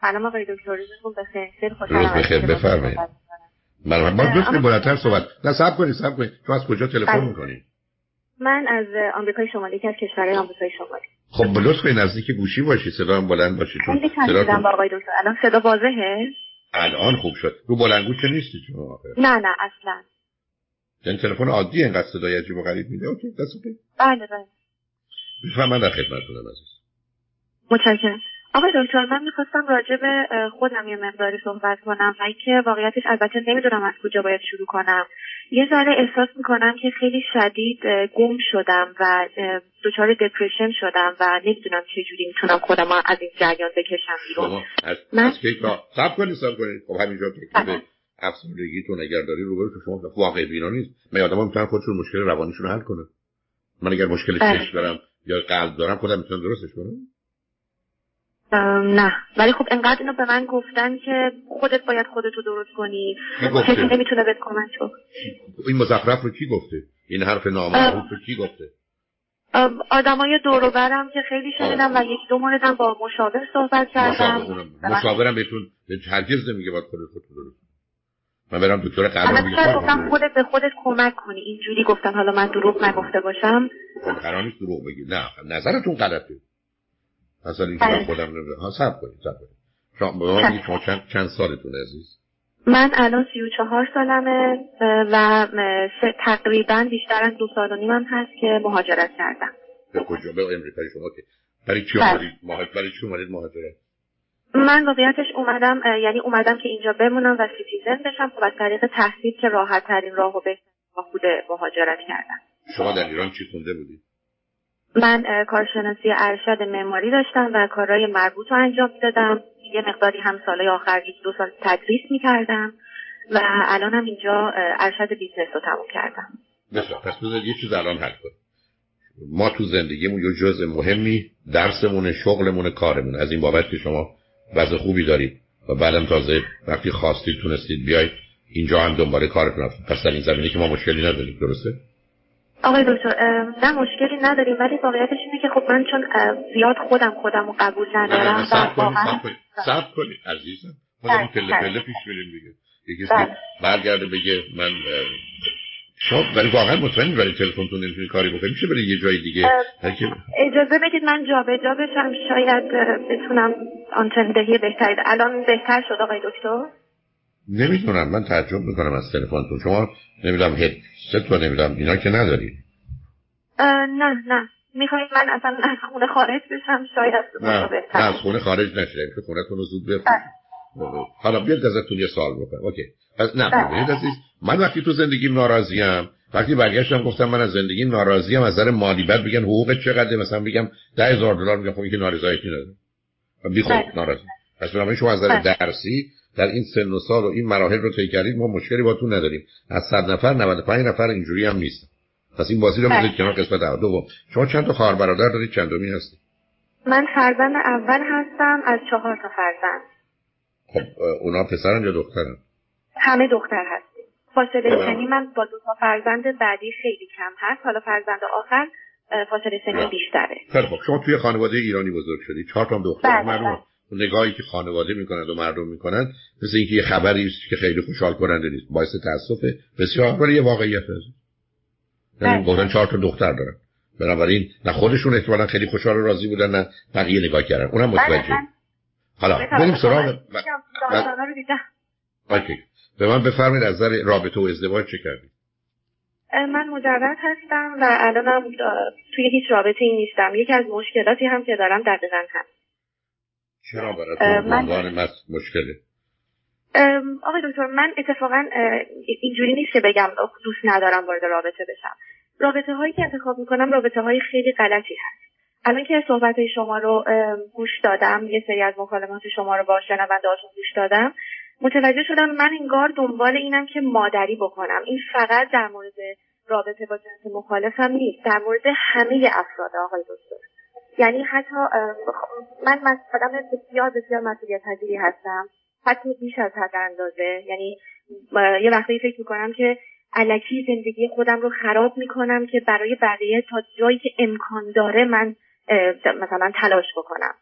سلام آقای دکتر روزتون بخیر. خیلی خوشحالم بخیر بفرمایید. من باز دوست بلندتر صحبت. نه صبر کنید صبر کنید. تو از کجا تلفن بله. می‌کنید من از آمریکای شمالی که از کشورهای آمریکای شمالی. خب لطف کنید نزدیک گوشی باشی صدا هم بلند باشه چون صدا با آقای دکتر. الان صدا واضحه؟ الان خوب شد. رو بلندگو چه نیستی شما نه نه اصلا. این تلفن عادی اینقدر صدای عجیب و غریب میده؟ OK دست OK بله بله. من در خدمتتونم عزیز. متشکرم. آقای دکتر من می‌خواستم راجع به خودم یه مقداری صحبت کنم و اینکه واقعیتش البته نمی‌دونم از کجا باید شروع کنم. یه ذره احساس می‌کنم که خیلی شدید گم شدم و دچار دپرشن شدم و نمی‌دونم چه جوری می‌تونم خودم از این جریان بکشم بیرون. از, من... سب کنید سب کنید. خب همینجا به افسردگیتون اگر داری روبرو که شما واقع بینا نیست. من آدم می‌تونن خودشون مشکل روانیشون حل کنن من اگر مشکل بله. چشم دارم یا قلب دارم خودم می‌تونم درستش کنم. نه. ولی خب انقدر اینو به من گفتن که خودت باید خودتو درست کنی. کسی نمی‌تونه بهت کمک کنه. این مزخرف رو کی گفته؟ این حرف نامعروف رو کی گفته؟ آدمای دور برم که خیلی شنیدم و یک دو موردم با مشاور صحبت کردم. مشاورم بهتون هرگز نمیگه باید خودت خودتو درست من برم دکتر قلب میگم. گفتم خودت به خودت کمک کنی. اینجوری گفتم. حالا من دروغ نگفته باشم. خب قرار نیست دروغ بگی. نه نظرتون غلطه. اصلا اینکه من بله. خودم نمی‌دونم. ها صبر کنید صبر کنید. شما شما چند, چند سالتون عزیز؟ من الان سی و چهار سالمه و تقریبا بیشتر از دو سال و نیمم هست که مهاجرت کردم. به کجا؟ به امریکای شما که برای چی بله. اومدید برای چی اومدید مهاجرت؟ من واقعیتش اومدم یعنی اومدم که اینجا بمونم و citizen بشم خب از طریق تحصیل که راحت ترین راه و بهترین خود مهاجرت کردم. شما در ایران چی خونده بودید؟ من کارشناسی ارشد معماری داشتم و کارهای مربوط رو انجام دادم یه مقداری هم سالهای آخر یک دو سال تدریس می‌کردم و الان هم اینجا ارشد business رو تموم کردم. بسیار. پس بذارید یه چیز الان حل کنیم. ما تو زندگیمون یه جزء مهمی درسمون شغلمون کارمون. از این بابت که شما وضع خوبی دارید و بعدم تازه وقتی خواستید تونستید بیاید اینجا هم دنبال کارتون پس در این زمینه که ما مشکلی نداریم درسته؟ آقای دکتر نه مشکلی نداریم ولی واقعیتش اینه که خب من چون زیاد خودم خودم رو قبول ندارم سب کنید سب کنید عزیزم. ما داریم بله، پله پله بله. پیش میریم دیگه. یکی بله. برگرده بگه من شما ولی واقعا مطمئنی برای تلفنتون نمی‌تونی کاری بکنی. میشه برای یه جای دیگه؟ اجازه بدید من جا به جا بشم شاید بتونم آنتن دهی بهتری الان بهتر شد آقای دکتر؟ نمی‌دونم من تعجب می‌کنم از تلفنتون. شما نمی‌دونم هدست و نمی‌دونم اینا که نداری. نه نه. می‌خواید من اصلا از خونه خارج بشم؟ شاید نه نه از خونه خارج نشه که خونتون رو زود بله. حالا بیاد ازتون یه سوال بکنم. اوکی. پس نه بله. من وقتی تو زندگیم ناراضیم وقتی برگشتم گفتم من از زندگی ناراضیم از نظر مالی بعد بگن حقوق چقدر مثلا بگم ده هزار دلار میگم خب که نارضایتی نداره. بی خود بله. ناراضی. پس برای شما از نظر درسی در این سن و سال و این مراحل رو طی کردید ما مشکلی با تو نداریم. از 100 نفر 95 نفر اینجوری هم نیست. پس این بازی رو بذارید کنار قسمت اول. دوم شما چند تا خواهر برادر دارید؟ چندمی هستی من فرزند اول هستم از چهار تا فرزند. خب اونا پسرن یا دخترن؟ همه دختر هستیم. فاصله سنی من با دو تا فرزند بعدی خیلی کم هست. حالا فرزند آخر فاصله سنی بیشتره. خیلی خب شما توی خانواده ایرانی بزرگ شدید چهار تا دختر بله. نگاهی که خانواده می‌کنند و مردم می‌کنند مثل اینکه یه خبری است که خیلی خوشحال کننده نیست باعث تاسفه بسیار ولی یه واقعیت هست یعنی بله. گفتن چهار تا دختر دارن. بنابراین نه خودشون احتمالا خیلی خوشحال و راضی بودن نه بقیه نگاه کردن. اونم بله، متوجه. حالا بریم سراغ به من بفرمایید از نظر رابطه و ازدواج چه کردید من مجرد هستم و الانم توی هیچ رابطه ای نیستم. یکی از مشکلاتی هم که دارم دقیقا هست چرا براتون عنوان مشکله؟ آقای دکتر من اتفاقا اینجوری نیست که بگم دوست ندارم وارد رابطه بشم. رابطه هایی که انتخاب می‌کنم رابطه های خیلی غلطی هست. الان که صحبت شما رو گوش دادم یه سری از مکالمات شما رو با شنوندهاتون گوش دادم متوجه شدم من انگار دنبال اینم که مادری بکنم. این فقط در مورد رابطه با جنس مخالفم نیست در مورد همه افراد آقای دکتر. یعنی حتی من آدم بسیار بسیار مسئولیت پذیری هستم. حتی بیش از حد اندازه. یعنی یه وقتی فکر می‌کنم که علکی زندگی خودم رو خراب می‌کنم که برای بقیه تا جایی که امکان داره من مثلا تلاش بکنم.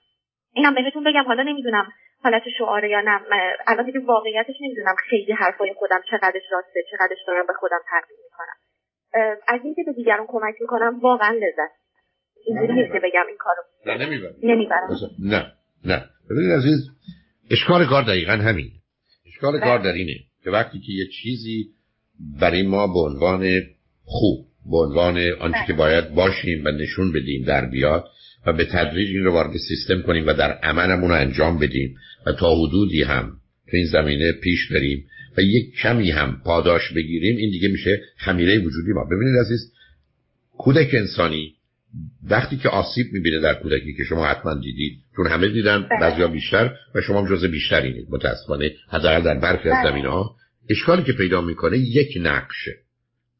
اینم بهتون بگم حالا نمی‌دونم حالت شعاره یا نه. الان دیگه واقعیتش نمی‌دونم خیلی حرفای خودم چقدرش راسته چقدرش دارم به خودم تقدیم می‌کنم. از اینکه به دیگران کمک می‌کنم واقعا لذت اینجوری نیست که بگم این کارو. نه نمی‌برم. نمی‌برم. نه نه. ببینید عزیز اشکال کار دقیقا همین اشکال کار در اینه که وقتی که یه چیزی برای ما به عنوان خوب به عنوان آنچه که باید باشیم و نشون بدیم در بیاد و به تدریج این رو وارد سیستم کنیم و در عملمون رو انجام بدیم و تا حدودی هم تو این زمینه پیش بریم و یک کمی هم پاداش بگیریم این دیگه میشه خمیره وجودی ما. ببینید عزیز کودک انسانی وقتی که آسیب می‌بینه در کودکی که شما حتما دیدید چون همه دیدن بله. بعضیا بیشتر و شما هم جز بیشترینید متاسفانه حداقل در برخی از بله. زمینه ها اشکالی که پیدا می‌کنه یک نقشه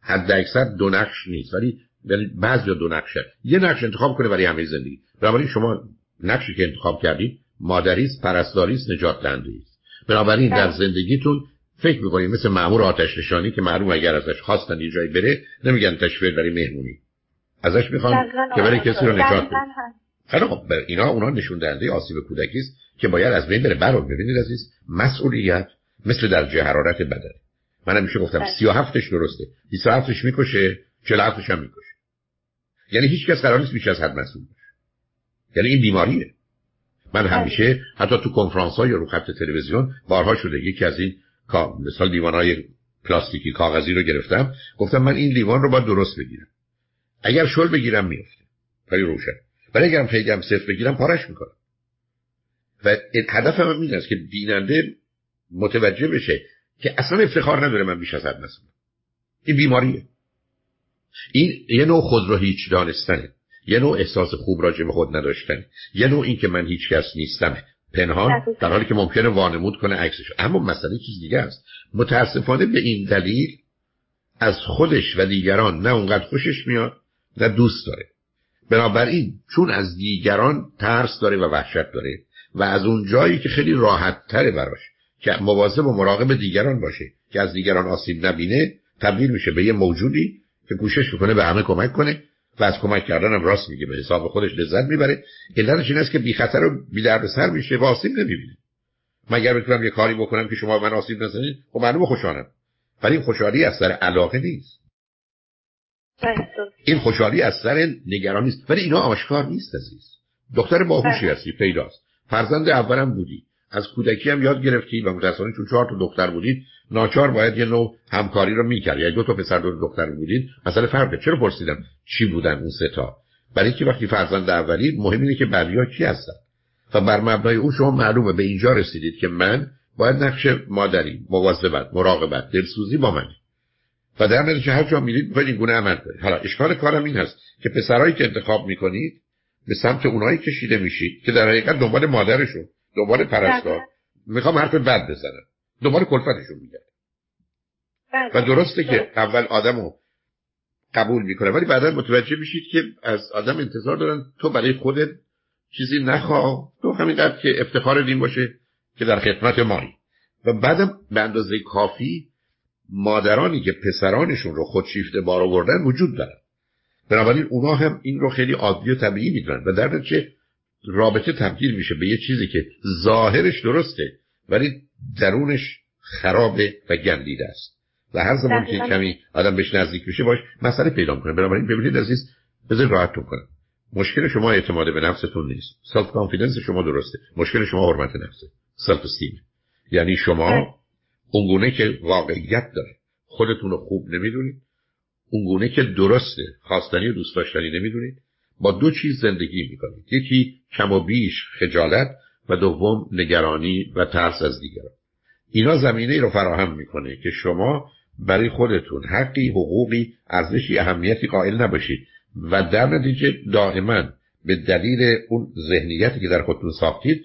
حد اکثر دو نقش نیست ولی ولی بعضی دو نقشه یه نقش انتخاب کنه برای همه زندگی بنابراین شما نقشی که انتخاب کردید مادری است پرستاری است نجات دهنده است بنابراین در بله. زندگیتون فکر می‌کنید مثل مامور آتش نشانی که معلوم اگر ازش خواستن یه جایی بره نمیگن تشویق برای مهمونی ازش می‌خوان دقیقاً که برای آقای کسی رو. نجات بده. خیلی خب بر- اینا اونا نشون دهنده آسیب کودکی است که باید از بین بره. برون ببینید عزیز مسئولیت مثل درجه حرارت بدنه من همیشه گفتم بله. 37 درسته. 27 می‌کشه 47 هم می‌کشه. یعنی هیچ کس قرار نیست بیش از حد مسئول باشه. یعنی این بیماریه. من همیشه حتی تو کنفرانس های رو خط تلویزیون بارها شده. یکی از این مثال لیوان های پلاستیکی کاغذی رو گرفتم. گفتم من این لیوان رو باید درست بگیرم. اگر شل بگیرم میفته. خیلی روشن. ولی اگرم خیلی هم صفر بگیرم پارش می‌کنم. و هدفم هم این است که بیننده متوجه بشه که اصلا افتخار نداره من بیش از حد مسئولم این بیماریه. این یه نوع خود رو هیچ دانستنه. یه نوع احساس خوب راجع به خود نداشتن یه نوع این که من هیچ کس نیستم. پنهان. در حالی که ممکنه وانمود کنه عکسش. اما مسئله چیز دیگه است. متاسفانه به این دلیل از خودش و دیگران نه اونقدر خوشش میاد نه دوست داره. بنابراین چون از دیگران ترس داره و وحشت داره و از اون جایی که خیلی راحت تره براش که مواظب و مراقب دیگران باشه که از دیگران آسیب نبینه تبدیل میشه به یه موجودی که کوشش می‌کنه به همه کمک کنه و از کمک کردن هم راست میگه به حساب خودش لذت می‌بره. علتش این است که بی خطر و بی سر میشه و آسیب نمی‌بینه. مگر بتونم یه کاری بکنم که شما من آسیب نزنید خب معلومه خوشحالم. ولی این خوشحالی از سر علاقه نیست. این خوشحالی از سر نگرانی نیست. ولی اینا آشکار نیست عزیز. دختر باهوشی بله. هستی پیداست. فرزند اولم بودی. از کودکی هم یاد گرفتی و متاسفانه چون چهار تا دختر بودید ناچار باید یه نوع همکاری رو می‌کرد یا دو تا پسر دو دختر بودید مثلا فرقه چرا پرسیدم چی بودن اون سه تا؟ برای اینکه وقتی فرزند اولی مهم اینه که بعدی‌ها کی هستن. و بر مبنای اون شما معلومه. به اینجا رسیدید که من باید نقش مادری مواظبت مراقبت دلسوزی با منه و در نتیجه هر جا میرید باید این گونه عمل کنید. حالا اشکال کارم این هست که پسرایی که انتخاب می‌کنید به سمت اونایی کشیده میشید که در حقیقت دنبال مادرشون دنبال پرستار. دقیقاً. می‌خوام حرف بد بزنم. دنبال کلفتشون میگن بله. و درسته که اول آدمو قبول می‌کنه ولی بعدا متوجه میشید که از آدم انتظار دارن تو برای خودت چیزی نخواه. تو همینقدر که افتخار دین باشه که در خدمت مایی. و بعدم به اندازه کافی مادرانی که پسرانشون رو خودشیفته بار آوردن وجود دارن بنابراین اونا هم این رو خیلی عادی و طبیعی می‌دونن و در نتیجه رابطه تبدیل میشه به یه چیزی که ظاهرش درسته ولی درونش خرابه و گندیده است. و هر زمان که. کمی آدم بهش نزدیک میشه باش مسئله پیدا می‌کنه. بنابراین ببینید عزیز بذار راحتتون کنم. مشکل شما اعتماد به نفستون نیست. self-confidence شما درسته. مشکل شما حرمت نفسه. سلف استیم یعنی شما اونگونه که واقعیت داره. خودتون رو خوب نمی‌دونید. اونگونه که درسته. خواستنی و دوست داشتنی نمی‌دونید. با دو چیز زندگی می‌کنید. یکی کم و بیش خجالت و دوم نگرانی و ترس از دیگران. اینا زمینه رو فراهم می‌کنه که شما برای خودتون حقی حقوقی ارزشی اهمیتی قائل نباشید و در نتیجه دائما به دلیل اون ذهنیتی که در خودتون ساختید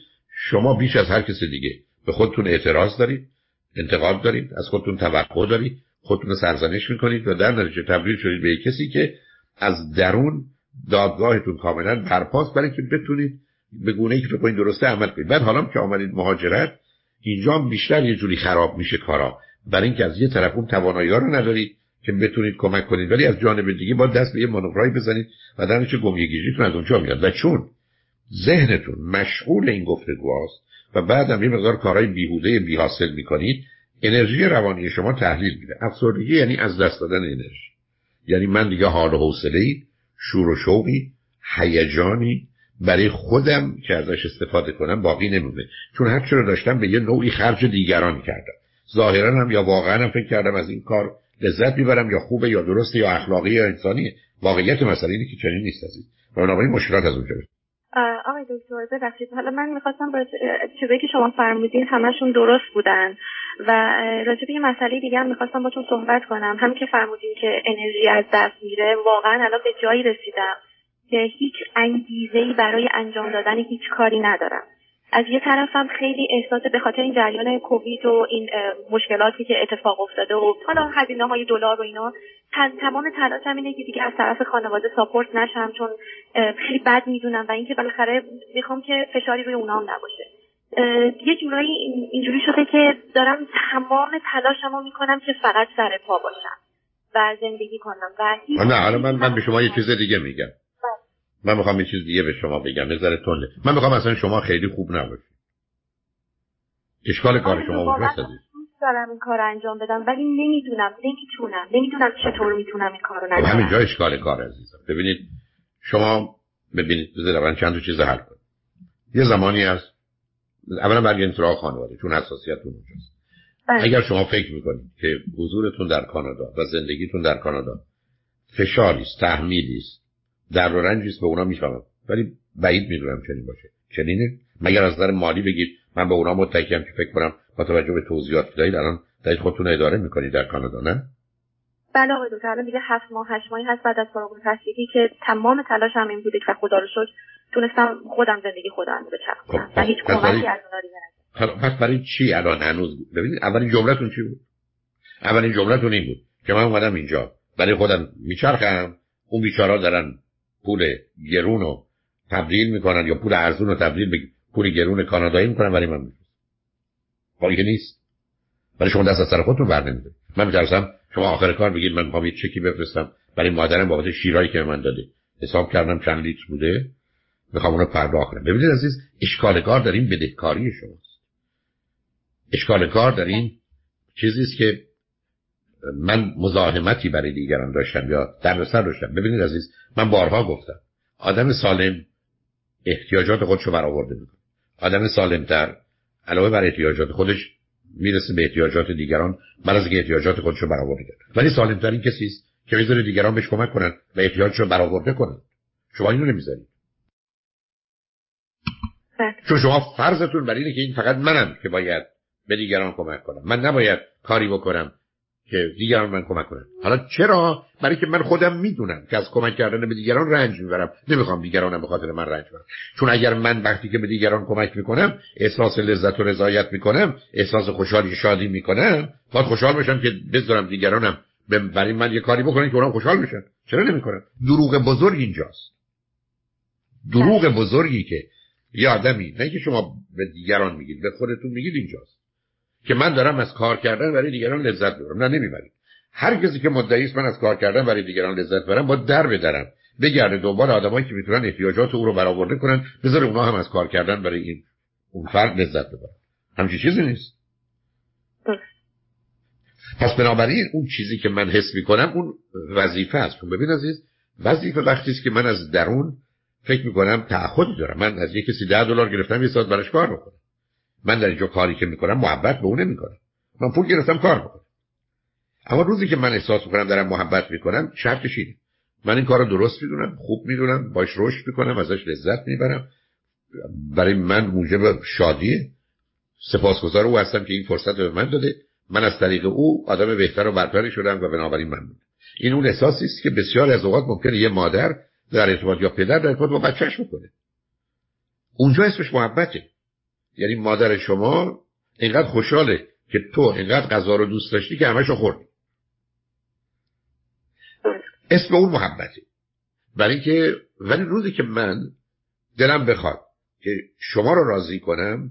شما بیش از هر کس دیگه. به خودتون اعتراض دارید. انتقاد دارید از خودتون توقع دارید خودتون سرزنش می‌کنید و در نتیجه تبدیل شدید به کسی که از درون دادگاهتون کاملا برپاست برای که بتونید به گونه ای که فکر درسته عمل کنید. بعد حالا که آمدید مهاجرت اینجا بیشتر یه جوری خراب میشه کارا. برای اینکه از یه طرف اون توانایی رو ندارید که بتونید کمک کنید ولی از جانب دیگه با دست به یه مانورایی بزنید و در نتیجه از اونجا میاد. و چون ذهنتون مشغول این گفتگوهاست و بعدم یه مقدار کارهای بیهوده بی حاصل می‌کنید انرژی روانی شما تحلیل میده. افسردگی یعنی از دست دادن انرژی. یعنی من دیگه حال و حوصله شور و شوقی هیجانی برای خودم که ازش استفاده کنم باقی نمونه چون هر رو داشتم به یه نوعی خرج دیگران کردم ظاهرا هم یا واقعا هم فکر کردم از این کار لذت می‌برم یا خوبه یا درسته یا اخلاقی یا انسانیه. واقعیت مسئله اینه که چنین نیست این بنابراین مشکلات از اونجا آقای دکتر ببخشید. حالا من می‌خواستم چیزایی که شما فرمودین همشون درست بودن و راجع به یه مسئله دیگه هم می‌خواستم باتون صحبت کنم. هم که فرمودین که انرژی از دست میره واقعا الان به جایی رسیدم که هیچ انگیزه برای انجام دادن هیچ کاری ندارم. از یه طرفم خیلی احساس به خاطر این جریان کووید و این مشکلاتی که اتفاق افتاده و حالا هزینه های دلار و اینا تمام تلاشم اینه که دیگه از طرف خانواده ساپورت نشم چون خیلی بد می‌دونم و اینکه بالاخره می‌خوام که فشاری روی اونام نباشه. یه جورایی اینجوری شده که دارم تمام تلاشمو می‌کنم که فقط سر پا باشم و زندگی کنم و نه حالا من من به شما یه چیز دیگه میگم. من می‌خوام یه چیز دیگه به شما بگم ذره تنده من می‌خوام اصلا شما خیلی خوب نباشید. اشکال کار شما اونجاست عزیز دارم این کار انجام بدم ولی نمی‌دونم نمی‌تونم نمی‌دونم چطور می‌تونم این کارو انجام همینجا اشکال کار عزیزم. ببینید شما ببینید بذارید من چند تا چیز حل کنم. یه زمانی هست اولا برگردید سراغ خانواده چون حساسیتتون اونجاست. بله. اگر شما فکر می‌کنید که حضورتون در کانادا و زندگیتون در کانادا فشاری است تحمیلی است در و رنجی است به اونا می‌فهمم. ولی بعید می‌دونم چنین باشه. چنینه؟ مگر از نظر مالی بگید من به اونا متکیم که فکر کنم با توجه به توضیحات که دارید الان دارید خودتون اداره می‌کنید در کانادا نه؟ بله آقای دکتر الان دیگه هفت ماه هشت ماهی هست بعد از فارغ التحصیلی که تمام تلاشم این بوده که خدا رو شد تونستم خودم زندگی خودم بچرخونم خب، و هیچ کمکی از اونا پس برای چی الان هنوز؟ ببینید اولین جملتون چی بود؟ اولین جملتون این بود که من اومدم اینجا برای خودم میچرخم اون بیچارا دارن پول گرون رو تبدیل می‌کنن یا پول ارزون رو تبدیل به پول گرون کانادایی می‌کنن ولی من میفرستم که نیست. ولی شما دست از سر خودتون بر نمیدارید من میترسم شما آخر کار بگید من می‌خوام یه چکی بفرستم. برای مادرم بابت شیرایی که به من داده. حساب کردم چند لیتر بوده. می‌خوام اونو پرداخت کنم. ببینید عزیز اشکال کار در این بدهکاری شماست. اشکال کار در این چیزی است که من مزاحمتی برای دیگران داشتم یا در سر داشتم. ببینید عزیز من بارها گفتم آدم سالم احتیاجات خودشو برآورده می‌کنه. آدم سالمتر علاوه بر احتیاجات خودش می‌رسه به احتیاجات دیگران من از احتیاجات خودشو برآورده کرد. ولی سالمترین کسی است که می‌ذاره دیگران بهش کمک کنن و احتیاجشو برآورده کنن. شما اینو نمی‌ذارید. بله. چون شما فرضتون بر اینه که این فقط منم که باید به دیگران کمک کنم. من نباید کاری بکنم که دیگران من کمک کنن. حالا چرا؟ برای که من خودم می‌دونم که از کمک کردن به دیگران رنج می‌برم. نمی‌خوام دیگرانم به خاطر من رنج برم چون اگر من وقتی که به دیگران کمک می‌کنم احساس لذت و رضایت می‌کنم احساس خوشحالی شادی می‌کنم باید خوشحال بشم که بذارم دیگرانم برای من یه کاری بکنن که اونم خوشحال بشن. چرا نمی‌کنم دروغ بزرگ اینجاست. دروغ بزرگی که یه آدمی نه که شما به دیگران میگید به خودتون میگید اینجاست. که من دارم از کار کردن برای دیگران لذت ببرم نه نمی‌برید هر کسی که مدعی است من از کار کردن برای دیگران لذت برم با در بدرم. بگرده دنبال آدمایی که می‌تونن احتیاجات او رو برآورده کنن بذاره اونا هم از کار کردن برای این اون فرد لذت ببرن. همچین چیزی نیست. پس بنابراین اون چیزی که من حس می‌کنم اون وظیفه است. چون ببین عزیز وظیفه وقتی است که من از درون فکر می‌کنم تعهدی دارم. من از یک کسی ده دلار گرفتم یه ساعت براش کار بکنم من در اینجا کاری که می‌کنم محبت به اون نمی‌کنم. من پول گرفتم کار می‌کنم اما روزی که من احساس می‌کنم دارم محبت می‌کنم شرطش اینه. من این کار رو درست می‌دونم خوب می‌دونم باش رشد می‌کنم ازش لذت می‌برم. برای من موجب شادیه. سپاسگزار او هستم که این فرصت به من داده. من از طریق او آدم بهتر و برتری شدم و بنابراین من این اون احساسی است که بسیار از اوقات ممکنه یه مادر در ارتباط یا پدر در ارتباط با بچهش می‌کنه اونجا اسمش محبته. یعنی مادر شما اینقدر خوشحاله که تو اینقدر غذا رو دوست داشتی که همشو خوردی اسم اون محبته. برای که ولی روزی که من دلم بخواد که شما رو راضی کنم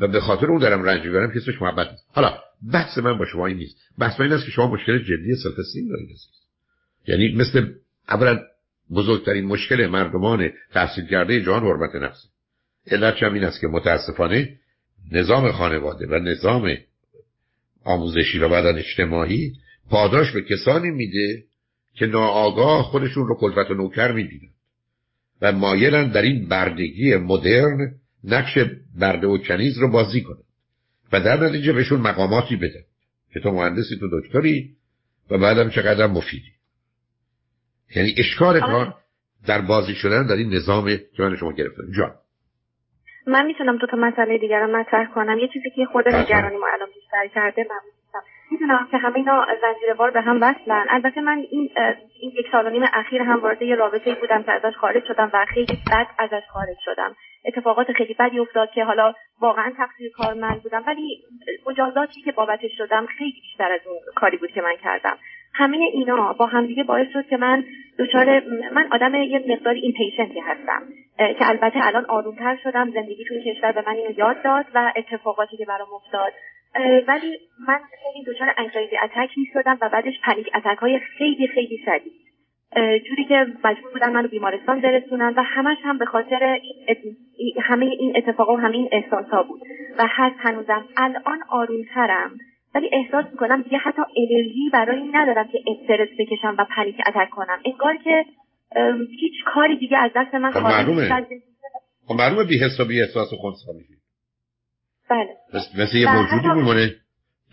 و به خاطر اون دارم رنج می‌برم که اسمش محبت نیست. حالا بحث من با شما این نیست. بحث من این است که شما مشکل جدی سلف استیم دارید. یعنی مثل اولا بزرگترین مشکل مردمان تحصیل کرده جهان حرمت نفسه علت هم این است که متاسفانه نظام خانواده و نظام آموزشی و بعدا اجتماعی پاداش به کسانی میده که ناآگاه خودشون رو کلفت و نوکر می‌بینن و مایلن در این بردگی مدرن نقش برده و کنیز رو بازی کنن و در نتیجه بهشون مقاماتی بدن که تو مهندسی تو دکتری و بعدم چقدر مفیدی. یعنی اشکال کار در بازی شدن در این نظام که من شما گرفتم جان. من می‌تونم دو تا مسئله دیگر رو مطرح کنم. یه چیزی که خود نگرانی ما الان بیشتر کرده من می‌دونم که همه اینا زنجیروار به هم وصلن البته من این این یک سال و نیم اخیر هم وارد یه رابطه بودم که ازش خارج شدم و خیلی بد ازش خارج شدم. اتفاقات خیلی بدی افتاد که حالا واقعا تقصیر کار من بودم. ولی مجازاتی که بابتش شدم خیلی بیشتر از اون کاری بود که من کردم. همه اینا با همدیگه باعث شد که من دچار من آدم یه مقداری اینپیشنتی هستم. که البته الان آرومتر شدم زندگی توی کشور به من اینو یاد داد و اتفاقاتی که برام افتاد. ولی من خیلی دچار انگزایتی اتک می شدم و بعدش پنیک اتک های خیلی خیلی شدید. جوری که مجبور بودن منو بیمارستان برسونن و همش هم به خاطر همه این اتفاقا و همه این بود. و هست هنوزم الان آرومترم. ولی احساس می‌کنم دیگه حتی انرژی برای این ندارم که استرس بکشم و پنیک اتک کنم. انگار که هیچ کاری دیگه از دست من خب خارج معلومه. خب معلومه بی حس و بی احساس و خونسا میشی. بله. مثل یه موجودی میمونه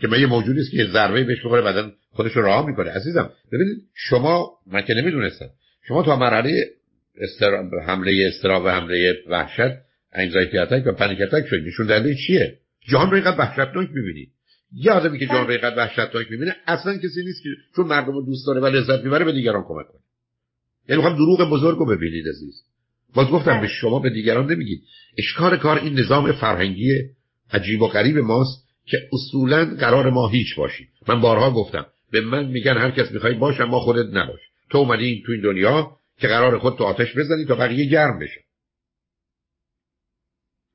که من یه موجودی است که ضربه بهش بخوره بعدن خودش رو راه می‌کنه. عزیزم ببینید شما من که نمی‌دونستم. شما تا مرحله استرا... حمله استرا و حمله وحشت انگزایتی اتک و پنیک اتک شد نشون دهنده چیه؟ جان رو اینقدر وحشتناک می‌بینید یه آدمی که رو اینقدر وحشتناک می‌بینه اصلا کسی نیست که چون مردم رو دوست داره و لذت می‌بره به دیگران کمک کنه. یعنی می‌خوام دروغ بزرگ رو ببینید عزیز. باز گفتم به شما به دیگران نمیگید اشکار کار این نظام فرهنگی عجیب و غریب ماست که اصولا قرار ما هیچ باشیم. من بارها گفتم به من میگن هر کس می‌خوای باشم ما خودت نباش. تو اومدی تو این دنیا که قرار خود تو آتش بزنی تا بقیه گرم بشه.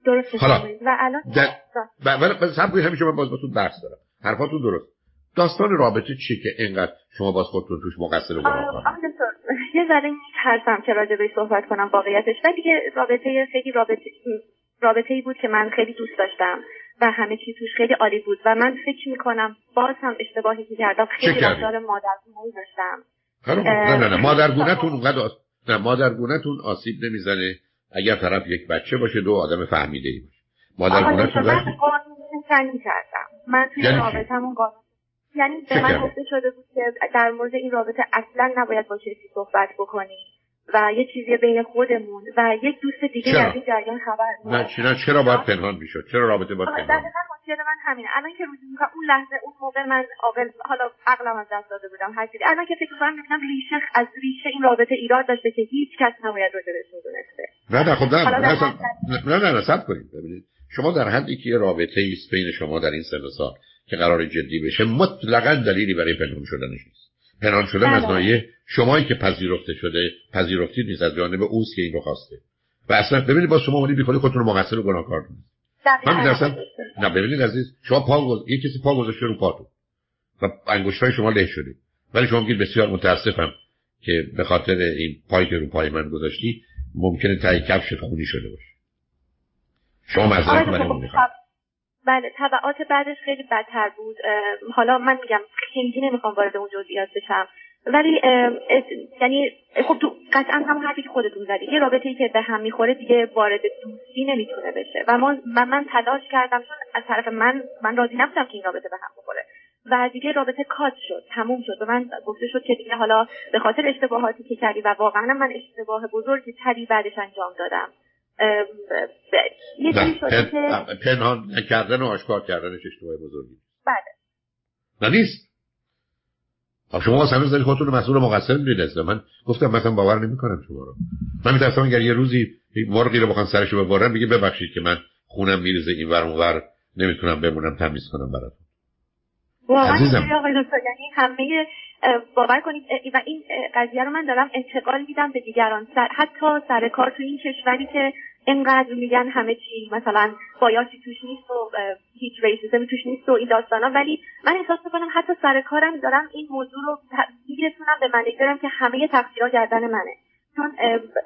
درست حالا و الان ولی سب همیشه من باز باتون بحث دارم. حرفاتون درست. داستان رابطه چیه که اینقدر شما باز خودتون توش مقصر و گناهکار یه ذره میترسم که راجع به صحبت کنم واقعیتش. ولی یه رابطه خیلی رابطه رابطه ای بود که من خیلی دوست داشتم و همه چی توش خیلی عالی بود. و من فکر می‌کنم باز هم اشتباهی که کردم خیلی رفتار مادرگونه داشتم. نه نه نه. مادرگونهتون اونقدر آس... نه مادرگونهتون آسیب نمی‌زنه. اگر طرف یک بچه باشه دو آدم فهمیده ای باشه مادرگونهتون من قانون کردم. من توی یعنی رابطمون قانون یعنی به من گفته شده بود که در مورد این رابطه اصلا نباید با کسی صحبت بکنی. و یه چیزی بین خودمون و یک دوست دیگه چرا؟ از این جریان خبر نه چرا چرا باید پنهان می‌شد؟ چرا رابطه باید پنهان؟ دقیقا مشکل من همینه. الان که روزی می‌کنم اون لحظه اون موقع من عاقل حالا عقلم از دست داده بودم هر چیزی. الان که فکر می‌کنم می‌بینم ریشه از ریشه این رابطه ایراد داشته که هیچ کس نباید راجبش می‌دونسته. نه نه خب نه نه در نه نه کنید ببینید. شما در حدی که یه رابطه ایست بین شما در این سن سال که قرار جدی بشه مطلقا دلیلی برای پنهان شدنش نیست. پنهان شدن از بله. ناحیه شمایی که پذیرفته شده پذیرفتید نیست از جانب اوست که این رو خواسته. و اصلا ببینید با شما اومدید بیخودی خودتون رو مقصر و گناهکار کنید من. اصلا نه ببینید عزیز شما پا گذ... یه کسی پا گذاشته رو پاتون و انگشتای شما له شده. ولی شما میگید بسیار متاسفم که به خاطر این پایی که رو پای من گذاشتی ممکنه تای کفش خونی شده باشه. شما معذرت آره، من خب، نمی‌خوام بله تبعات بعدش خیلی بدتر بود. حالا من میگم خیلی نمی‌خوام وارد اون جزئیات بشم. ولی یعنی خب تو قطعا همون حرفی که خودتون زدید یه رابطه ای که به هم می‌خوره دیگه وارد دوستی نمی‌تونه بشه. و من, من تلاش کردم چون از طرف من من راضی نبودم که این رابطه به هم بخوره. و دیگه رابطه کات شد تموم شد. و من گفته شد که دیگه حالا به خاطر اشتباهاتی که کردی و واقعا من اشتباه بزرگی تری بعدش انجام دادم. یه شده پن... که پنهان نکردن و آشکار کردنش اشتباه بزرگی. بله. نه نیست. خب شما واسه هنوز دارید خودتون رو مسئول مقصر می‌دونید من گفتم مثلا باور نمی‌کنم شما رو. من میترسم اگر یه روزی مرغی رو بخوان سرشو ببرن بگه ببخشید که من خونم میریزه این ور اون ور نمی‌تونم بمونم تمیز کنم براتون. واقعا عزیزم. آقای دکتر یعنی همه باور کنید و این قضیه رو من دارم انتقال میدم به دیگران. سر حتی سر کار تو این کشوری که اینقدر میگن همه چی مثلا بایاسی توش نیست و هیچ ریسیزمی توش نیست و این داستانا. ولی من احساس می‌کنم حتی سر کارم دارم این موضوع رو میرسونم به منیجرم که همه تقصیرها گردن منه. چون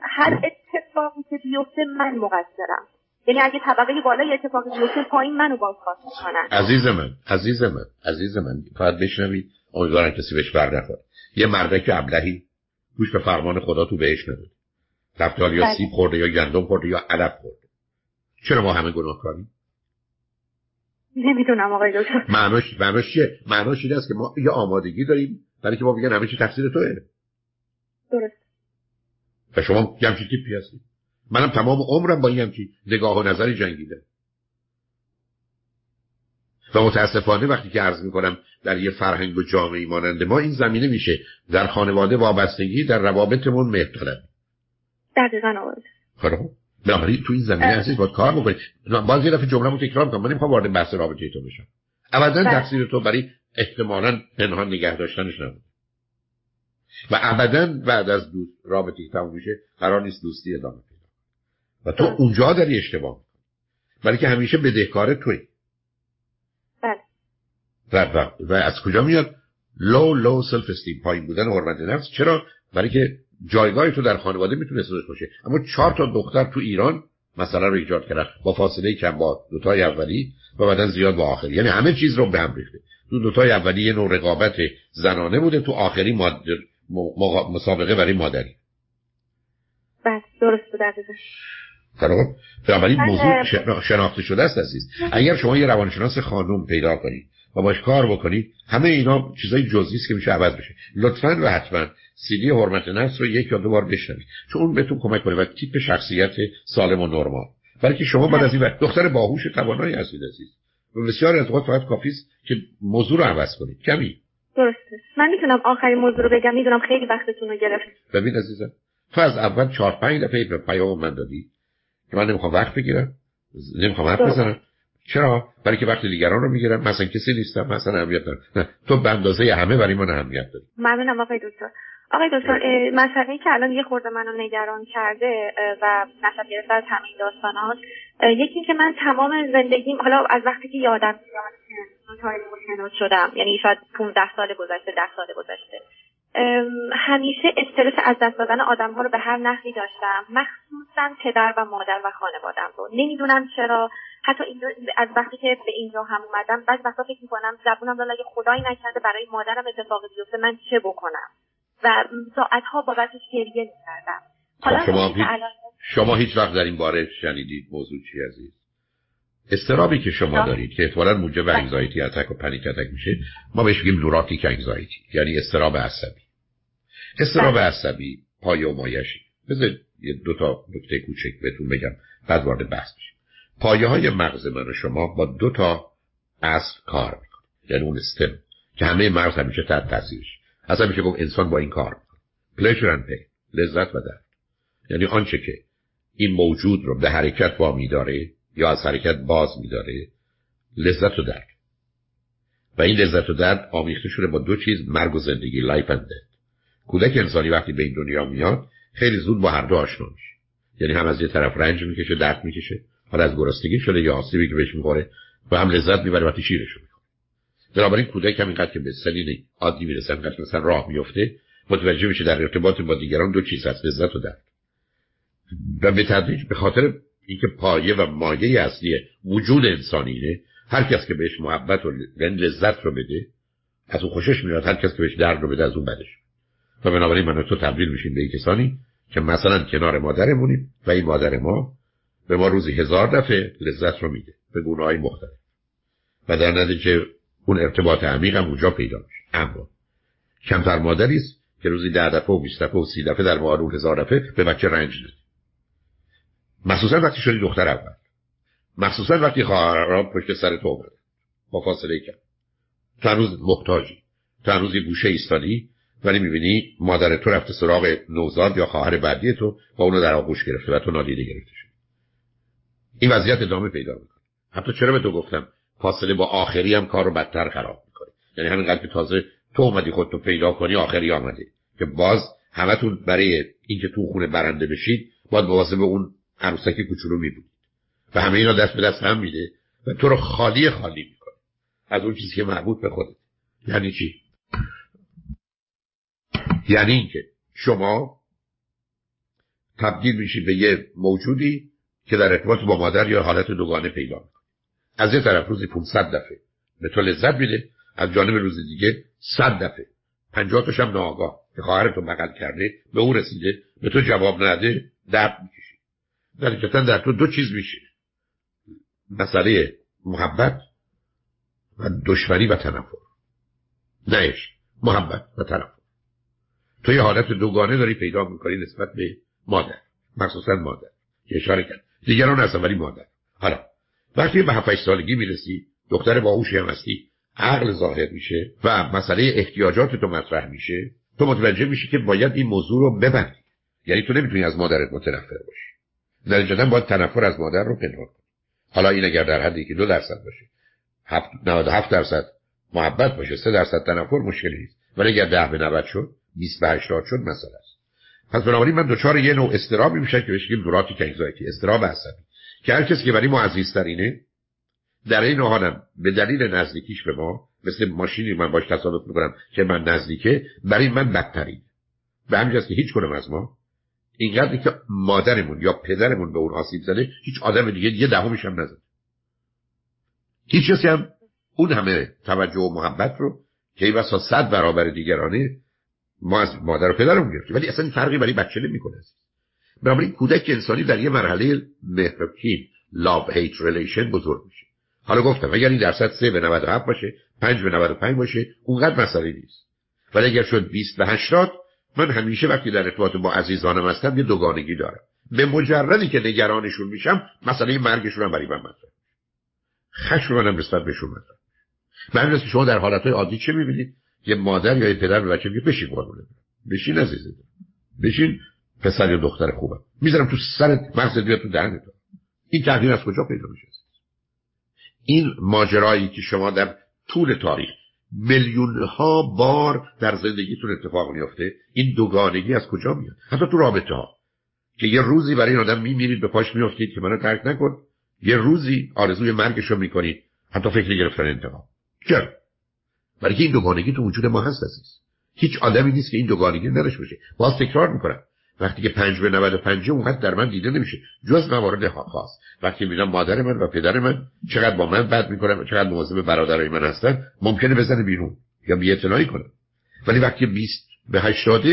هر اتفاقی که بیفته من مقصرم. یعنی اگه طبقه بالا یه اتفاقی بیفته پایین منو بازخواست می‌کنن. عزیز من عزیز من عزیز من فقط بشنوید امیدوارم کسی بهش بر نخوره. یه مردک ابلهی گوش به فرمان خدا تو بهش نداد رفت یا بله. سیب خورده یا گندم خورده یا علف خورده. چرا ما همه گناه کاریم نمی‌دونم آقای دکتر. معناش معناش چیه؟ معناش این است که ما یه آمادگی داریم برای که ما بگن همه چی تقصیر توه. درست. و شما یه همچین تیپی منم تمام عمرم با این همچین نگاه و نظری جنگیده و متاسفانه وقتی که عرض می‌کنم در یه فرهنگ و جامعه ماننده ما این زمینه میشه. در خانواده وابستگی در روابطمون مهر دقیقا آقای. خب بنابراین تو این زمینه عزیز باید کار بکنی. باز یه دفعه جمله تکرار کنم من نمی‌خوام وارد بحث رابطه تو بشم ابدا بله. تقصیر تو برای احتمالا پنهان نگه داشتنش نبود. و ابدا بعد از دوست رابطه تموم میشه قرار نیست دوستی ادامه پیدا و تو بله. اونجا داری اشتباه برای که همیشه بدهکار توی و, و, و از کجا میاد؟ low low self-esteem پایین بودن حرمت نفس. چرا؟ برای که جایگاه تو در خانواده می‌تونه داشته باشه. اما چهار تا دختر تو ایران مثلا رو ایجاد کردن. با فاصله کم با دوتای اولی و بعدا زیاد با آخری. یعنی همه چیز رو به هم ریخته. تو دوتای اولی یه نوع رقابت زنانه بوده. تو آخری مادر مسابقه برای مادری. بس درست خب بنابراین موضوع شناخته شده است عزیز. اگر شما یه روانشناس خانوم پیدا کنید و باش کار بکنید همه اینا چیزای جزئی است که میشه عوض بشه. لطفا و حتما سیدی حرمت نفس رو یک یا دو بار بشنوید چون اون بهتون کمک کنه و تیپ شخصیت سالم و نرمال. بلکه شما بعد از این وقت دختر باهوش توانایی هستید عزیز. و بسیار از اوقات فقط کافی که موضوع رو عوض کنید. کمی؟ درسته. من می‌تونم آخرین موضوع رو بگم می‌دونم خیلی وقتتون رو گرفت. ببین عزیزم تو از اول چهار پنج دفعه به پیام من دادی که من نمی‌خوام وقت بگیرم نمی‌خوام حرف بزنم. چرا؟ برای که وقت دیگران رو می‌گیرم مثلا کسی نیستم مثلا اهمیت دارم نه تو به اندازه همه برای من اهمیت داری. ممنونم آقای دکتر. آقای دکتر مسئله که الان یه خورده منو نگران کرده و نشد گرفته از همین داستانات یکی اینکه من تمام زندگیم حالا از وقتی که یادم میاد شدم. یعنی شاید 15 سال گذشته 10 سال گذشته. همیشه استرس از دست دادن آدم ها رو به هر نحوی داشتم. مخصوصا پدر و مادر و خانوادم رو. نمی‌دونم چرا. حتی این از وقتی که به اینجا هم اومدم بعض وقتا فکر می‌کنم زبونم داره اگه خدایی نکرده برای مادرم اتفاقی بیفته من چه بکنم؟ و ساعتها بابتش گریه می‌کردم. خب شما, هیچ... شما هیچ وقت در این باره شنیدید موضوع چی عزیز؟ استرابی که شما دارید که احتمالا موجب بله. انگزایتی اتک و پنیک اتک میشه ما بهش میگیم نوراتیک انگزایتی یعنی استراب عصبی. استراب بله. عصبی پایه و مایشی. بذار یه دو تا نکته کوچک بهتون بگم بعد وارد بحث بشیم پایه های مغز من و شما با دو تا اصل کار می‌کنه. یعنی اون استم که همه مغز همیشه تحت تاثیرش. اصلا میشه گفت انسان با این کار می‌کنه. Pleasure pain لذت و درد. یعنی آنچه که این موجود رو به حرکت وامی داره یا از حرکت باز میداره لذت و درد. و این لذت و درد آمیخته شده با دو چیز مرگ و زندگی life and کودک انسانی وقتی به این دنیا میاد خیلی زود با هر دو آشنا میشه. یعنی هم از یه طرف رنج می‌کشه درد می‌کشه. حالا از گرسنگی شده یا آسیبی که بهش می‌خوره و هم لذت می‌بره وقتی شیرش می‌خوره بنابراین کودک هم اینقدر که به سنین عادی می‌رسه اینقدر مثلا راه میفته متوجه میشه در ارتباط با دیگران دو چیز هست لذت و درد. و به تدریج به خاطر اینکه پایه و مایه اصلی وجود انسانینه هر کس که بهش محبت و لذت رو بده از اون خوشش میاد هر کس که بهش درد رو بده از اون بدش و بنابراین من تو تبدیل میشیم به کسانی که مثلا کنار مادرمونیم و این مادر ما به ما روزی هزار دفعه لذت رو میده به گونه های مختلف. و در نتیجه اون ارتباط عمیق هم اونجا پیدا میشه. اما کمتر مادری است که روزی ده دفعه و بیست دفعه و سی دفعه در مقابل هزار دفعه به بچه رنج نده مخصوصا وقتی شدی دختر اول. مخصوصا وقتی خواهرها پشت سر تو اومده. با فاصله کرد تو هنوز محتاجی. تو هنوز یه گوشه ایستادی. ولی می‌بینی مادر تو رفته سراغ نوزاد یا خواهر بعدی تو با اونو در آغوش گرفته و تو نادیده گرفته شد این وضعیت ادامه پیدا می‌کنه. حتی چرا به تو گفتم فاصله با آخری هم کار رو بدتر خراب می‌کنه یعنی همینقدر که تازه تو اومدی خودتو پیدا کنی آخری آمده که باز همتون برای اینکه تو خونه برنده بشید باید به اون عروسک کوچولو میبود و همه اینا دست به دست هم میده و تو رو خالی خالی می‌کنه. از اون چیزی که مربوط به خودت. یعنی چی؟ یعنی اینکه شما تبدیل میشی به یه موجودی که در ارتباط با مادر یا حالت دوگانه پیدا می‌کنی از یه طرف روزی 500 دفعه به تو لذت میده از جانب روز دیگه 100 دفعه. 50 تاش هم ناآگاه که خواهر تو بغل کرده به او رسیده به تو جواب نده درد می‌کشی. در در تو دو چیز میشه. مسئله محبت و دشمنی و تنفر. نهش محبت و تنفر. تو یه حالت دوگانه داری پیدا می‌کنی نسبت به مادر. مخصوصا مادر. که اشاره کرد. دیگران هستن ولی مادر. حالا وقتی به 7 سالگی می‌رسی دختر باهوشی هم هستی عقل ظاهر میشه و مسئله احتیاجات تو مطرح میشه تو متوجه میشی که باید این موضوع رو ببندی. یعنی تو نمی‌تونی از مادرت متنفر باشی. نتیجتا باید تنفر از مادر رو پنهان کنی. حالا این اگر در حدی که دو درصد باشه 97 درصد محبت باشه سه درصد تنفر مشکلی نیست. ولی اگر ده به 90 شد 20 به 80 شد مسئله است. پس بنابراین من دچار یه نوع استرابی میشه که بهش میگیم دوراتیک انگزایتی استراب عصبی. که هر کسی که برای ما عزیزترینه در این حالم به دلیل نزدیکیش به ما مثل ماشینی من باش تصادف می‌کنم که من نزدیکه برای من بدترین به همین که هیچ کنم از ما اینقدر که مادرمون یا پدرمون به اون آسیب زده هیچ آدم دیگه یه دهمش هم نزد هیچ کسی هم اون همه توجه و محبت رو که این صد برابر دیگرانه ما از مادر و پدرمون گرفتیم. ولی اصلا فرقی برای بچه نمی‌کنه بنابراین کودک انسانی در یه مرحله مهربکین love-hate relation بزرگ میشه. حالا گفتم اگر این درصد 3 به 97 باشه 5 به 95 باشه اونقدر مسئله نیست. ولی اگر شد 20 به 80 من همیشه وقتی در ارتباط با عزیزانم هستم یه دوگانگی دارم. به مجردی که نگرانشون میشم مسئله مرگشون هم برای من مطرح خشم منم نسبت بهشون مطرح به همین شما در حالتهای عادی چه می‌بینید یه مادر یا یه پدر به بچه میگه بشین قربونه بشین عزیزه بشین. پسر یا دختر خوبه می‌ذارم تو سرت مغزت بیاد تو دهنت این تغییر از کجا پیدا میشه؟ این ماجرایی که شما در طول تاریخ میلیون ها بار در زندگیتون اتفاق میافته این دوگانگی از کجا میاد؟ حتی تو رابطه ها که یه روزی برای این آدم میمیرید به پاش میافتید که منو ترک نکن. یه روزی آرزوی مرگش رو می‌کنید. حتی فکر گرفتن انتقام. چرا؟ برای این دوگانگی تو وجود ما هست عزیز. هیچ آدمی نیست که این دوگانگی نداشته باشه. باز تکرار می‌کنم. وقتی که پنج به نود و پنج اونقدر در من دیده نمیشه. جز موارد خاص. وقتی می‌بینم مادر من و پدر من چقدر با من بد می‌کنم و چقدر مواظب برادرای من هستن ممکنه بزنه بیرون. یا بی اطلاعی کنم. ولی وقتی 20 به 80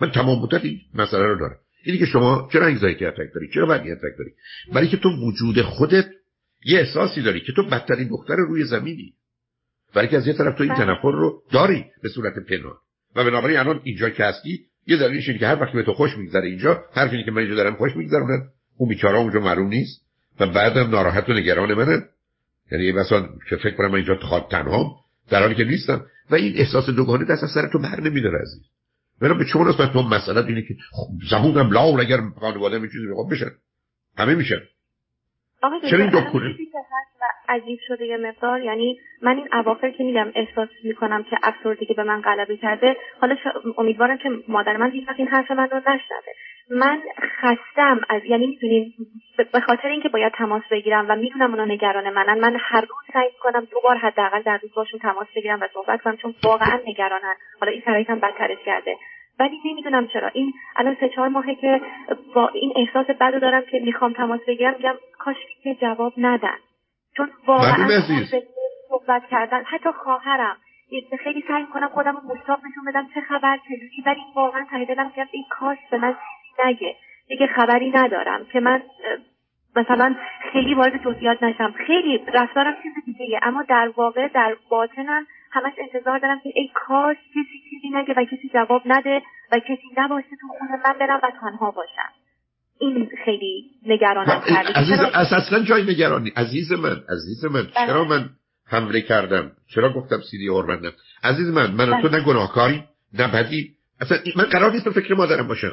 من تمام مدت این مسئله رو دارم. اینی که شما چرا انگزایتی اتک داری؟ چرا بدی اتک داری؟ برای که تو وجود خودت یه احساسی داری که تو بدترین دختر روی زمینی. برای که از یه طرف تو این بله. تنفر رو داری به صورت پنهان. و بنابراین الان اینجا که هستی یه دلیلش اینه که هر وقت به تو خوش میگذره اینجا هر که من اینجا دارم خوش میگذرونن اون بیچاره اونجا معلوم نیست. و بعدم ناراحت و نگران منه. یعنی مثلا که فکر کنم من اینجا خواد تنها در حالی که نیستم. و این احساس دوگانه دست از سر تو بر نمیداره عزیز. برای به چون نسبت تو مسئله اینه که زبونم لاول اگر خانواده می چیزی خب بشن همه میشن چرا این دو عجیب شده یه مقدار. یعنی من این اواخر که میگم احساس می‌کنم که افسردگی به من غلبه کرده حالا امیدوارم که مادر من هیچ این حرف من رو نشنوه. من خستم از یعنی می‌دونین به خاطر اینکه باید تماس بگیرم و می‌دونم اونا نگران منن من هر روز سعی کنم دو بار حداقل در روز باشون تماس بگیرم و صحبت کنم چون واقعا نگرانن. حالا این شرایط هم بدترش کرده. ولی نمی‌دونم چرا. این الان سه چهار ماهه که با این احساس بد دارم که می‌خوام تماس بگیرم میگم کاش که جواب ندن. چون واقعا صحبت کردن حتی خواهرم. خیلی سعی کنم خودم رو مستاق نشون بدم چه خبر چجوری ولی واقعا ته دلم این کاش به من نگه. دیگه خبری ندارم که من مثلا خیلی وارد جزئیات نشم. خیلی رفتارم چیز دیگه اما در واقع در باطنم همش انتظار دارم که ای کاش کسی چیزی نگه و کسی جواب نده و کسی نباشه تو خونه من برم و تنها باشم. این خیلی نگرانم کرده عزیز اصلا جای نگرانی. عزیز من عزیز من بله. چرا من حمله کردم؟ چرا گفتم سیدی هرمندم عزیز من من تو بله. نه گناهکاری نه بدی اصلا من قرار نیست فکر مادرم باشم.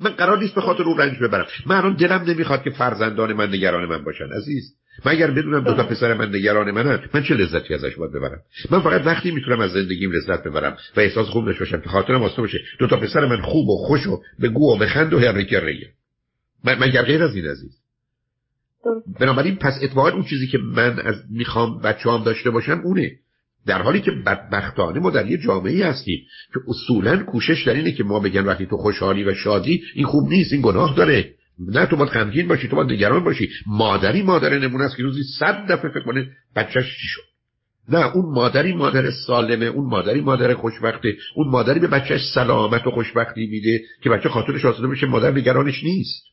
من قرار نیست به خاطر او رنج ببرم. من الان دلم نمی‌خواد که فرزندان من نگران من باشن. عزیز من اگر بدونم دو تا پسر من نگران منن من چه لذتی ازش باید ببرم؟ من فقط وقتی می‌تونم از زندگیم لذت ببرم و احساس خوب داشته باشم که خاطرم واسه باشه دو تا پسر من خوب و خوش و به گو و بخند و هر ریه. من من غیر از این عزیز. بنابراین پس اتفاقا اون چیزی که من از می‌خوام بچه هم داشته باشم اونه. در حالی که بدبختانه ما در یه جامعه هستیم که اصولا کوشش در اینه که ما بگن وقتی تو خوشحالی و شادی این خوب نیست این گناه داره. نه تو باید غمگین باشی تو باید نگران باشی. مادری مادر نمونه است که روزی صد دفعه فکر کنه بچهش چی شد. نه اون مادری مادر سالمه اون مادری مادر خوشبخته اون مادری به بچهش سلامت و خوشبختی میده که بچه خاطرش آسوده بشه مادر نگرانش نیست.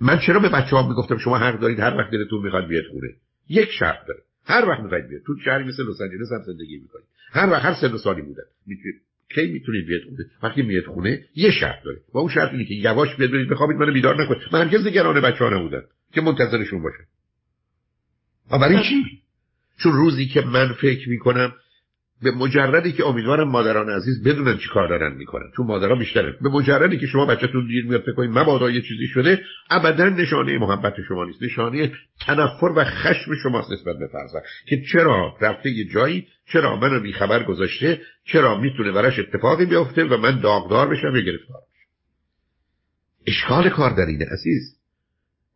من چرا به بچه ها می‌گفتم شما حق دارید هر وقت دلتون می‌خواد بیاد خونه؟ یک شرط داره هر وقت می‌خواید بیاد. تو شهری مثل لس آنجلس هم زندگی می‌کنید. هر وقت هر سن سالی بودن. کی می‌تونید بیاد خونه؟ وقتی میاد خونه یه شرط داره. و اون شرط اینه که یواش بیاد برید بخوابید منو بیدار نکنید من هرگز نگران بچه ها نبودم که منتظرشون باشه. برای چی؟ چون روزی که من فکر می‌کنم به مجردی که امیدوارم مادران عزیز بدونن چی کار دارن می‌کنن. چون مادرها بیشتره. به مجردی که شما بچهتون دیر میاد فکر کنید مبادا یه چیزی شده ابدا نشانه محبت شما نیست. نشانه تنفر و خشم شماست نسبت به فرزند که چرا رفته یه جایی چرا منو بیخبر گذاشته چرا می‌تونه براش اتفاقی بیفته و من داغدار بشم یا گرفتار بشم؟ اشکال کار در اینه عزیز.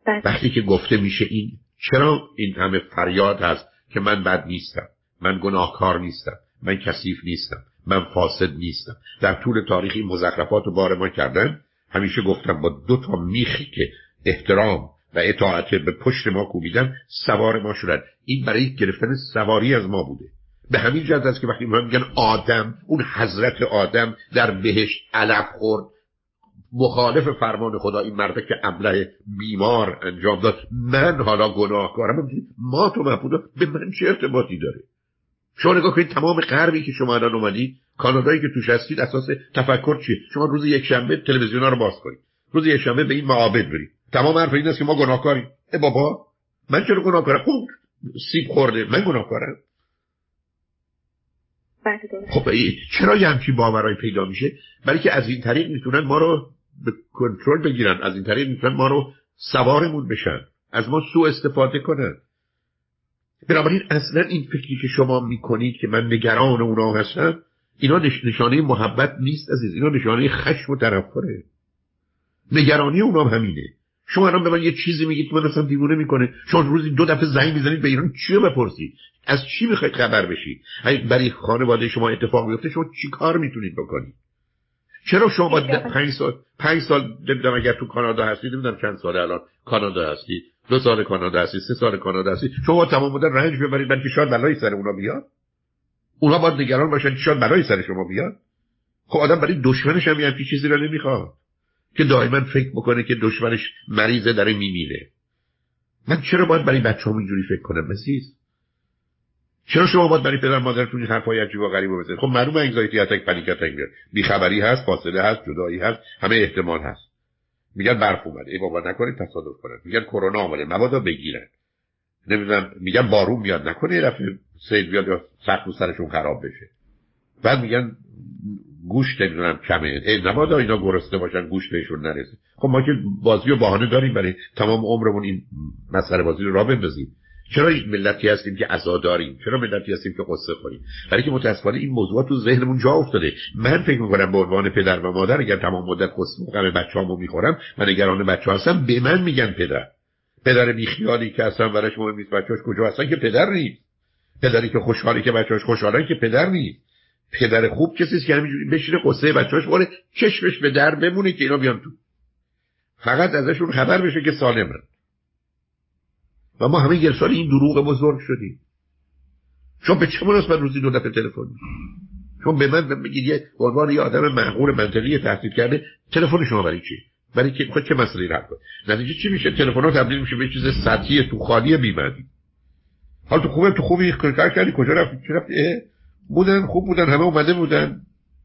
بله. وقتی که گفته میشه این چرا این همه فریاد هست که من بد نیستم من گناهکار نیستم؟ من کثیف نیستم. من فاسد نیستم. در طول تاریخ این مزخرفات رو بار ما کردن همیشه گفتم با دو تا میخی که احترام و اطاعت به پشت ما کوبیدن سوار ما شدن. این برای گرفتن سواری از ما بوده. به همین جهت است که وقتی ما میگن آدم اون حضرت آدم در بهشت علف خورد. مخالف فرمان خدا این مرده که ابله بیمار انجام داد من حالا گناهکارم. ما تو محبودا به من چه ارتباطی داره؟ شما نگاه کنید تمام غربی که شما الان اومدید کانادایی که توش هستید اساس تفکر چیه؟ شما روز یک شنبه تلویزیون رو باز کنید. روز یک شنبه به این معابد برید. تمام حرف این است که ما گناهکاریم. ای بابا من چرا گناهکارم؟ خوب سیب خورده. من گناهکارم. بله، خب چرا یه همچین باورای پیدا میشه؟ برای که از این طریق می‌تونن ما رو به کنترل بگیرن. از این طریق می‌تونن ما رو سوارمون بشن. از ما سوء استفاده کنن. بنابراین اصلا این فکری که شما می‌کنید که من نگران اونا هستم اینا نشانه محبت نیست عزیز. اینا نشانه خشم و تنفره. نگرانی اونا هم همینه. شما الان به من یه چیزی میگید که من اصلا دیوونه می‌کنه. شما روزی دو دفعه زنگ می‌زنید به ایران چی بپرسید از چی می‌خواید خبر بشید؟ برای خانواده شما اتفاق میفته شما چی کار می‌تونید بکنید؟ چرا شما پنج سال پنج سال نمی‌دونم اگر تو کانادا هستید نمی‌دونم چند سال الان کانادا هستید دو سال کانادا هستی سه سال کانادا هستی شما تمام مدت رنج ببرید بلکه شاید بلایی سر اونا بیاد. اونا باید نگران باشن شاید بلایی سر شما بیاد. خب آدم برای دشمنش هم یه چیزی رو نمی‌خواد. که دائما فکر بکنه که دشمنش مریضه داره میمیره. من چرا باید برای بچه هم اینجوری فکر کنم عزیز؟ چرا شما باید برای پدر مادرتون این حرفای عجیب و غریب بزنید؟ خب معلومه انگزایتی اتک پنیک اتک میاد. بیخبری هست فاصله هست جدایی هست همه احتمال هست. میگن برف اومده ای بابا نکنید تصادف کنن. میگن کرونا اومده. مبادا بگیرن. نمی‌دونم میگن بارون میاد. نکنه دفعه سیل بیاد یا سخت سرشون خراب بشه. بعد میگن گوشت نمی‌دونم کمه. ای نبادا اینا گرسنه باشن گوشت بهشون نرسه. خب ما که بازی و بهانه داریم برای تمام عمرمون این مسئله بازی رو را بندازیم. چرا ملتی هستیم که داریم چرا ملتی هستیم که قصه خوریم؟ برای که متاسفانه این موضوع تو ذهنمون جا افتاده. من فکر می‌کنم به عنوان پدر و مادر اگر تمام مدت قصه غم بچه‌هامو می‌خورم و نگران بچه هستم به من میگن پدر. پدر بیخیالی که اصلا براش مهم نیست بچه‌هاش کجا هستن که پدر نیست. پدری که خوشحالی که بچه‌هاش خوشحالن که پدر نیست. پدر خوب کسی که همینجوری بشینه قصه بچه‌هاش باره چشمش به در بمونه که اینا بیان تو. فقط ازشون خبر بشه که سالمن. و ما همه یه سال این دروغ بزرگ شدیم. شما به چه مناسبت روزی دو دفعه تلفن شما به من بگید یه عنوان یه آدم معقول منطقی تحصیل کرده تلفن شما برای چی؟ برای که خود چه مسئله رفت نتیجه چی میشه؟ تلفن ها تبدیل میشه به چیز سطحی تو خالی بیمدی حال تو خوبه تو خوبی کار کردی؟ کجا رفتی؟ چه رفتی؟ بودن خوب بودن همه اومده بودن.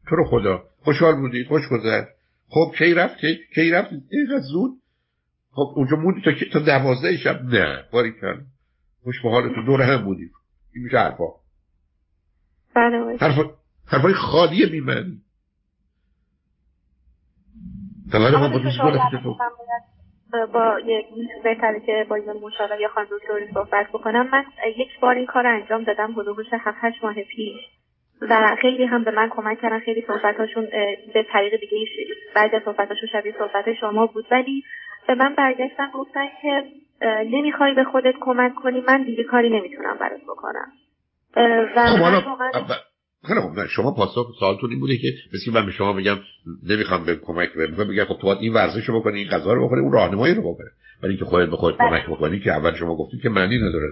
تو رو خدا. خوشحال بودی خوش گذشت. خب کی رفت؟ کی رفت؟ اینقدر زود؟ خب اونجا موندی؟ تا تا دوازده شب نه باری کن خوش به حال تو دور هم بودیم این میشه حرفا. بله حرفا حرفای خالی بیمنی بله ما با با یک بهتره که با این مشاور یا خانم دکتری صحبت بکنم. من یک بار این کار انجام دادم حدود هفت هشت ماه پیش. و خیلی هم به من کمک کردن خیلی صحبتاشون به طریق دیگه بعد از صحبتاشون شبیه صحبت شما بود. ولی به من برگشتن گفتن که نمی‌خوای به خودت کمک کنی من دیگه کاری نمی‌تونم برات بکنم. و خب خیلی خوب شما پاسخ سوالتون این بوده که مثل من به شما بگم نمی‌خوام به کمک بگم بگم خب تو باید این ورزش رو بکنی این غذا رو بخوری اون راهنمایی رو بکنه ولی اینکه خودت به خودت بله. کمک بکنی که اول شما گفتید که معنی نداره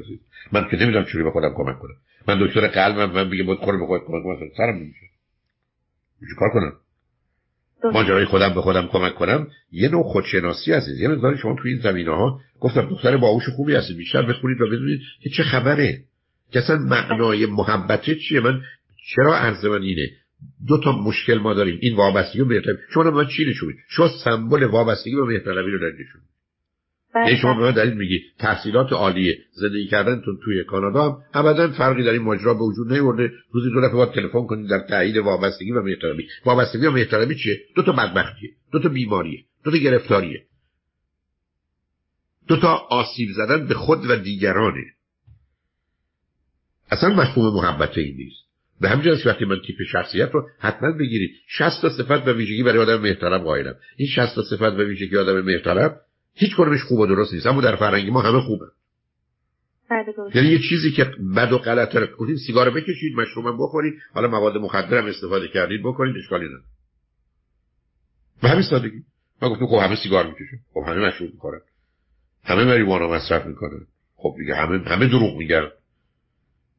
من که نمی‌دونم چوری به خودم کمک کنم. من دکتر قلبم من بگم بود خود به خودت کمک کنم سرم نمیشه کار کنم؟ ماجرای خودم به خودم کمک کنم. یه نوع خودشناسی عزیز یه مقدار شما توی این زمینه ها گفتم دختر باهوش خوبی هستی بیشتر بخونید و بدونید که چه خبره. که معنای محبته چیه؟ من چرا عرض من اینه؟ دو تا مشکل ما داریم. این وابستگی به مهرطلبی شما من چی نشون شما سمبل وابستگی به مهرطلبی رو دارید نشون یعنی شما به من دلیل میگی تحصیلات عالیه زندگی کردنتون توی کانادا هم ابدا فرقی در این ماجرا به وجود نیورده. روزی دو دفعه تلفن کنید در تایید وابستگی و مهرطلبی وابستگی و مهرطلبی چیه؟ دو تا بدبختیه. دو تا بیماریه. دو تا گرفتاریه. دو تا آسیب زدن به خود و دیگرانه. اصلا مفهوم محبت این نیست. به همین که وقتی من تیپ شخصیت رو حتما بگیرید 60 تا صفت و ویژگی برای آدم محترم قائلم. این 60 تا صفت و ویژگی آدم محترم هیچ کدومش خوب و درست نیست. اما در فرهنگ ما همه خوبه. بله، یعنی یه چیزی که بد و غلط گفتید سیگار بکشید مشروبم بخورید حالا مواد مخدر هم استفاده کردید بکنید اشکالی نداره. به همین سادگی. من گفتم خب همه سیگار می‌کشن خب همه مشروب می‌خورن. همه مریوانا مصرف می‌کنن. خب دیگه همه همه دروغ میگن.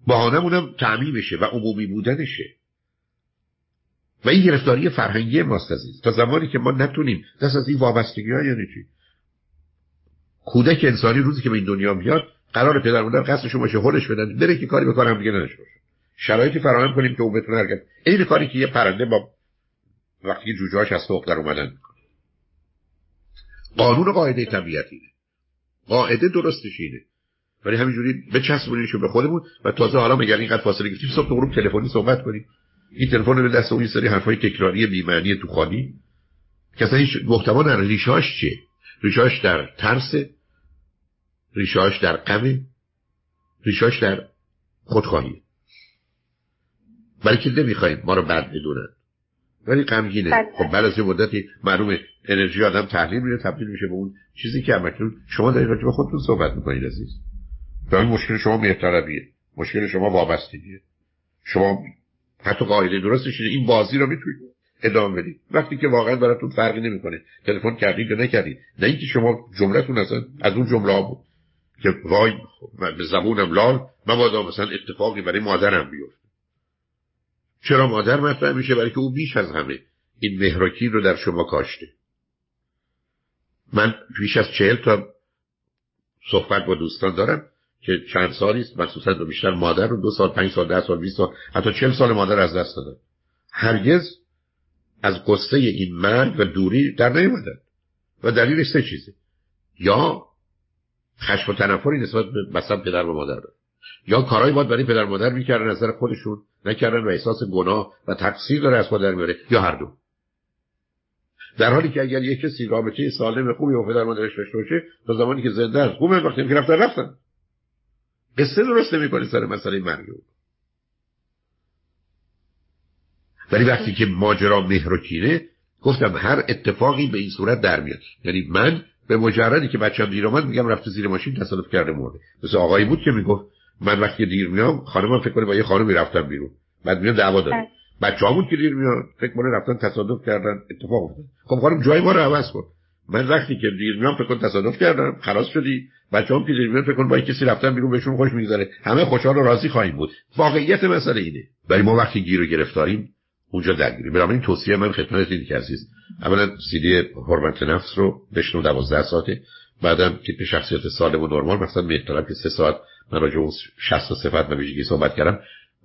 بهانه‌مونم تعمیمشه و عمومی بودنشه. و این گرفتاری فرهنگی ماست عزیز. تا زمانی که ما نتونیم دست از این وابستگی ها یعنی چی؟ کودک انسانی روزی که به این دنیا میاد قرار پدر مادر قصدشون باشه هولش بدن بره که کاری بکنم دیگه نداشته باشه. شرایطی فراهم کنیم که او بتونه حرکت این کاری که یه پرنده با وقتی جوجهاش از توق در اومدن. قانون قاعده طبیعتی قاعده درستش اینه. ولی همینجوری بچسبونیشو به خودمون و تازه حالا مگر اینقدر فاصله گرفتیم؟ صبح غروب تلفنی صحبت کنیم. این تلفن به دست اون سری حرفای تکراری بی معنی تو خالی هیچ محتوا نداره ریشاش چیه؟ ریشاش در ترس. ریشاش در غم ریشاش در خودخواهی. برای که نمی‌خوایم ما رو بد بدونن. ولی غمگینه. بله. خب بعد از یه مدتی معلومه انرژی آدم تحلیل میره تبدیل میشه به اون چیزی که همکنون شما دارید راجع به خودتون صحبت می‌کنید عزیز. این مشکل شما مهرطلبیه. مشکل شما وابستگیه. شما حتی قاعده درستش این بازی رو می‌تونید ادامه بدید. وقتی که واقعا براتون فرقی نمی‌کنه. تلفن کردید یا نکردید. نه اینکه شما جملتون اصلا از اون جمله بود. که وای به زبونم لال مبادا مثلا اتفاقی برای مادرم بیفته. چرا مادر مطرح میشه؟ برای که او بیش از همه این مهراکی رو در شما کاشته. من بیش از چهل تا صحبت با دوستان دارم که چند سالی است مخصوصا دو بیشتر مادر رو دو سال پنج سال ده سال بیست سال حتی چل سال مادر از دست دادن. هرگز از قصه این مرگ و دوری در نیومدن. و دلیل سه چیزه. یا خشم و تنفری نسبت به مثلا پدر و مادر دارن یا کارهایی باید برای پدر مادر می‌کردن نظر خودشون نکردن و احساس گناه و تقصیر داره از مادر میاره یا هر دو. در حالی که اگر یک کسی رابطه سالم خوبی با پدر مادرش داشته باشه تا زمانی که زنده است خوبه وقتی که رفتن رفتن. قصه درست نمی‌کنه سر مسئله مرگ ولی وقتی که ماجرا مهر و کینه گفتم هر اتفاقی به این صورت در میاد. یعنی من به مجردی که بچه‌م دیر اومد میگم رفته زیر ماشین تصادف کرده مرده. مثل آقایی بود که می‌گفت من وقتی دیر میام خانمم فکر کنه با یه خانمی رفتم بیرون. بعد میاد دعوا داره بله. بچه‌ها بود که دیر میاد فکر کنه رفتن تصادف کردن اتفاق افتاد. خب خانم جای ما رو عوض کن. من وقتی که دیر میام فکر کنم تصادف کردم خلاص شدی. بچه‌ام که دیر میاد فکر کنم با کسی رفتن بیرون بهشون خوش میگذره. همه خوشحال و راضی خواهیم بود. واقعیت مسئله اینه. ولی ما وقتی گیر و گرفتاریم اونجا درگیریم این توصیه من خدمت دیدی که عزیز اولا سیدی حرمت نفس رو بشنو دوازده ساعته. بعدم تیپ شخصیت سالم و نرمال مثلا میطلب که سه ساعت من راجع اون 60 صفت و ویژگی صحبت کردم.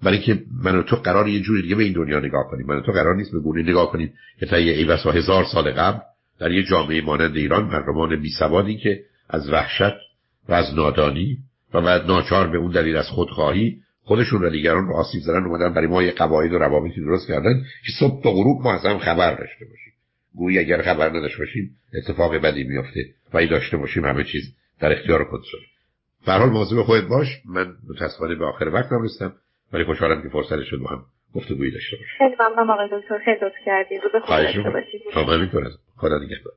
برای که من و تو قرار یه جوری دیگه به این دنیا نگاه کنیم. من تو قرار نیست به گونه نگاه کنیم که تا یه ایوس و هزار سال قبل در یه جامعه مانند ایران مردمان بی سوادی که از وحشت و از نادانی و بعد ناچار به اون دلیل از خودخواهی خودشون و دیگران رو آسیب زدن اومدن برای ما یه قواعد و روابطی درست کردن که صبح تا غروب ما از هم خبر داشته باشیم. گویی اگر خبر نداشته باشیم اتفاق بدی میفته و ای داشته باشیم همه چیز در اختیار کنترل به حال مواظب خودت باش. من متاسفانه به آخر وقتم رسیدم ولی خوشحالم که فرصت شد با هم گفتگویی داشته باشیم. خیلی ممنونم آقای دکتر. خیلی لطف کردید. رو به خدا داشته باشید. خدا نگهدار.